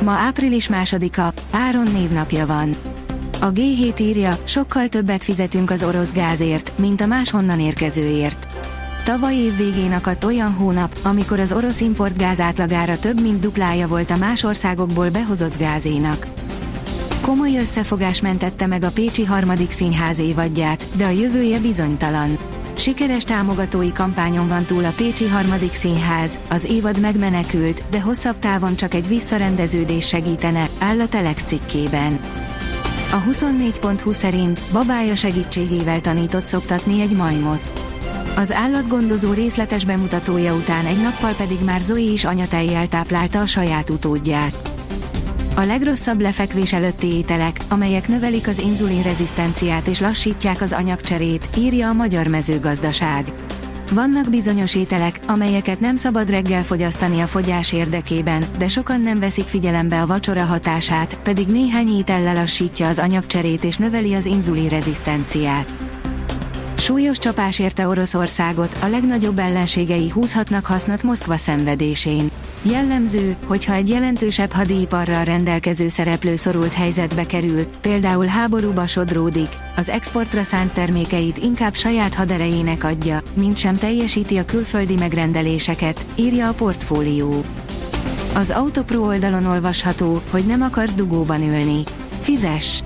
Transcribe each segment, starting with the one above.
Ma április másodika, Áron névnapja van. A G7 írja, sokkal többet fizetünk az orosz gázért, mint a máshonnan érkezőért. Tavaly év végén akadt olyan hónap, amikor az orosz importgáz átlagára több mint duplája volt a más országokból behozott gázénak. Komoly összefogás mentette meg a Pécsi harmadik színház évadját, de a jövője bizonytalan. Sikeres támogatói kampányon van túl a Pécsi harmadik színház, az évad megmenekült, de hosszabb távon csak egy visszarendeződés segítene, áll a Telex cikkében. A 24.20 szerint babája segítségével tanított szoktatni egy majmot. Az állatgondozó részletes bemutatója után egy nappal pedig már Zoe is anyatejjel táplálta a saját utódját. A legrosszabb lefekvés előtti ételek, amelyek növelik az inzulinrezisztenciát és lassítják az anyagcserét, írja a Magyar Mezőgazdaság. Vannak bizonyos ételek, amelyeket nem szabad reggel fogyasztani a fogyás érdekében, de sokan nem veszik figyelembe a vacsora hatását, pedig néhány étel lelassítja az anyagcserét és növeli az inzulinrezisztenciát. Súlyos csapás érte Oroszországot, a legnagyobb ellenségei húzhatnak hasznot Moszkva szenvedésén. Jellemző, hogyha egy jelentősebb hadiiparral rendelkező szereplő szorult helyzetbe kerül, például háborúba sodródik, az exportra szánt termékeit inkább saját haderejének adja, mint sem teljesíti a külföldi megrendeléseket, írja a portfólió. Az Autopro oldalon olvasható, hogy nem akar dugóban ülni. Fizes!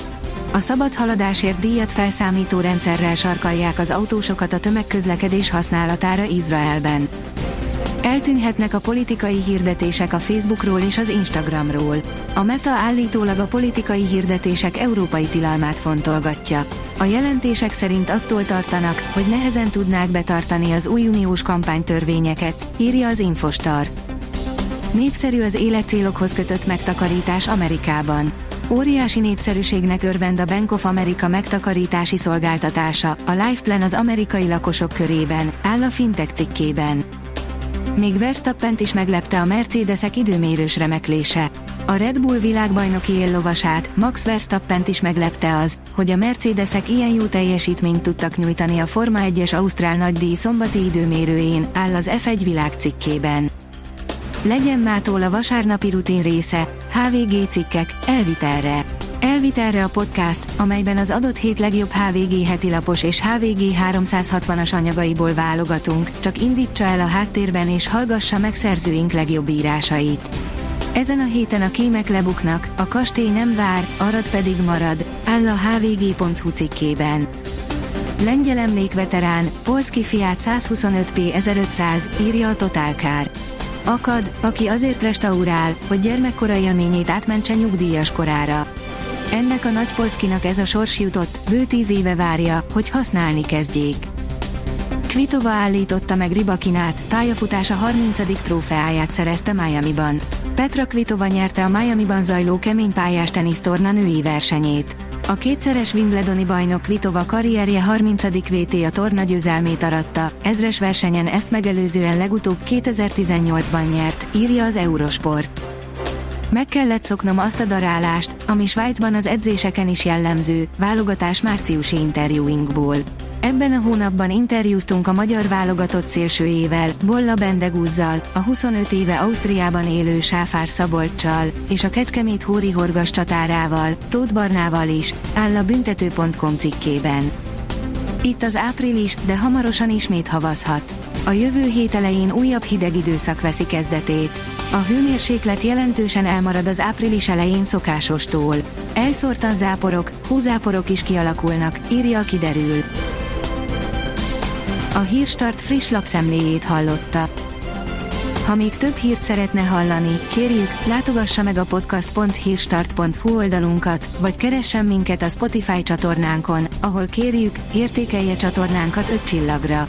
A szabad haladásért díjat felszámító rendszerrel sarkalják az autósokat a tömegközlekedés használatára Izraelben. Eltűnhetnek a politikai hirdetések a Facebookról és az Instagramról. A Meta állítólag a politikai hirdetések európai tilalmát fontolgatja. A jelentések szerint attól tartanak, hogy nehezen tudnák betartani az új uniós kampánytörvényeket, írja az Infostart. Népszerű az életcélokhoz kötött megtakarítás Amerikában. Óriási népszerűségnek örvend a Bank of America megtakarítási szolgáltatása, a LifePlan az amerikai lakosok körében, áll a Fintech cikkében. Még Verstappent is meglepte a Mercedesek időmérős remeklése. A Red Bull világbajnoki éllovasát, Max Verstappent is meglepte az, hogy a Mercedesek ilyen jó teljesítményt tudtak nyújtani a Forma 1-es Ausztrál nagydíj szombati időmérőjén, áll az F1 világ cikkében. Legyen mától a vasárnapi rutin része, HVG cikkek, elvitelre. Elvitelre a podcast, amelyben az adott hét legjobb HVG heti lapos és HVG 360-as anyagaiból válogatunk, csak indítsa el a háttérben és hallgassa meg szerzőink legjobb írásait. Ezen a héten a kémek lebuknak, a kastély nem vár, arad pedig marad, áll a hvg.hu cikkében. Lengyel emlékveterán, Polski Fiat 125P 1500, írja a Totálkár. Akad, aki azért restaurál, hogy gyermekkora élményét átmentse nyugdíjas korára. Ennek a nagy Polszkinak ez a sors jutott, bő tíz éve várja, hogy használni kezdjék. Kvitova állította meg Ribakinát, pályafutása 30. trófeáját szerezte Miami-ban. Petra Kvitova nyerte a Miami-ban zajló kemény pályás tenisztorna női versenyét. A kétszeres Wimbledoni bajnok Kvitova karrierje 30. VT a torna győzelmét aratta, ezres versenyen ezt megelőzően legutóbb 2018-ban nyert, írja az Eurosport. Meg kellett szoknom azt a darálást, ami Svájcban az edzéseken is jellemző, válogatás márciusi interjúinkból. Ebben a hónapban interjúztunk a magyar válogatott szélsőjével, Bolla Bendegúzzal, a 25 éve Ausztriában élő Sáfár Szabolccsal, és a Kecskemét Hóri Horgas csatárával, Tóth Barnával is, áll a büntető.com cikkében. Itt az április, de hamarosan ismét havazhat. A jövő hét elején újabb hideg időszak veszi kezdetét. A hőmérséklet jelentősen elmarad az április elején szokásostól. Elszórtan záporok, húzáporok is kialakulnak, írja kiderül. A Hírstart friss lapszemléjét hallotta. Ha még több hírt szeretne hallani, kérjük, látogassa meg a podcast.hírstart.hu oldalunkat, vagy keressen minket a Spotify csatornánkon, ahol kérjük, értékelje csatornánkat 5 csillagra.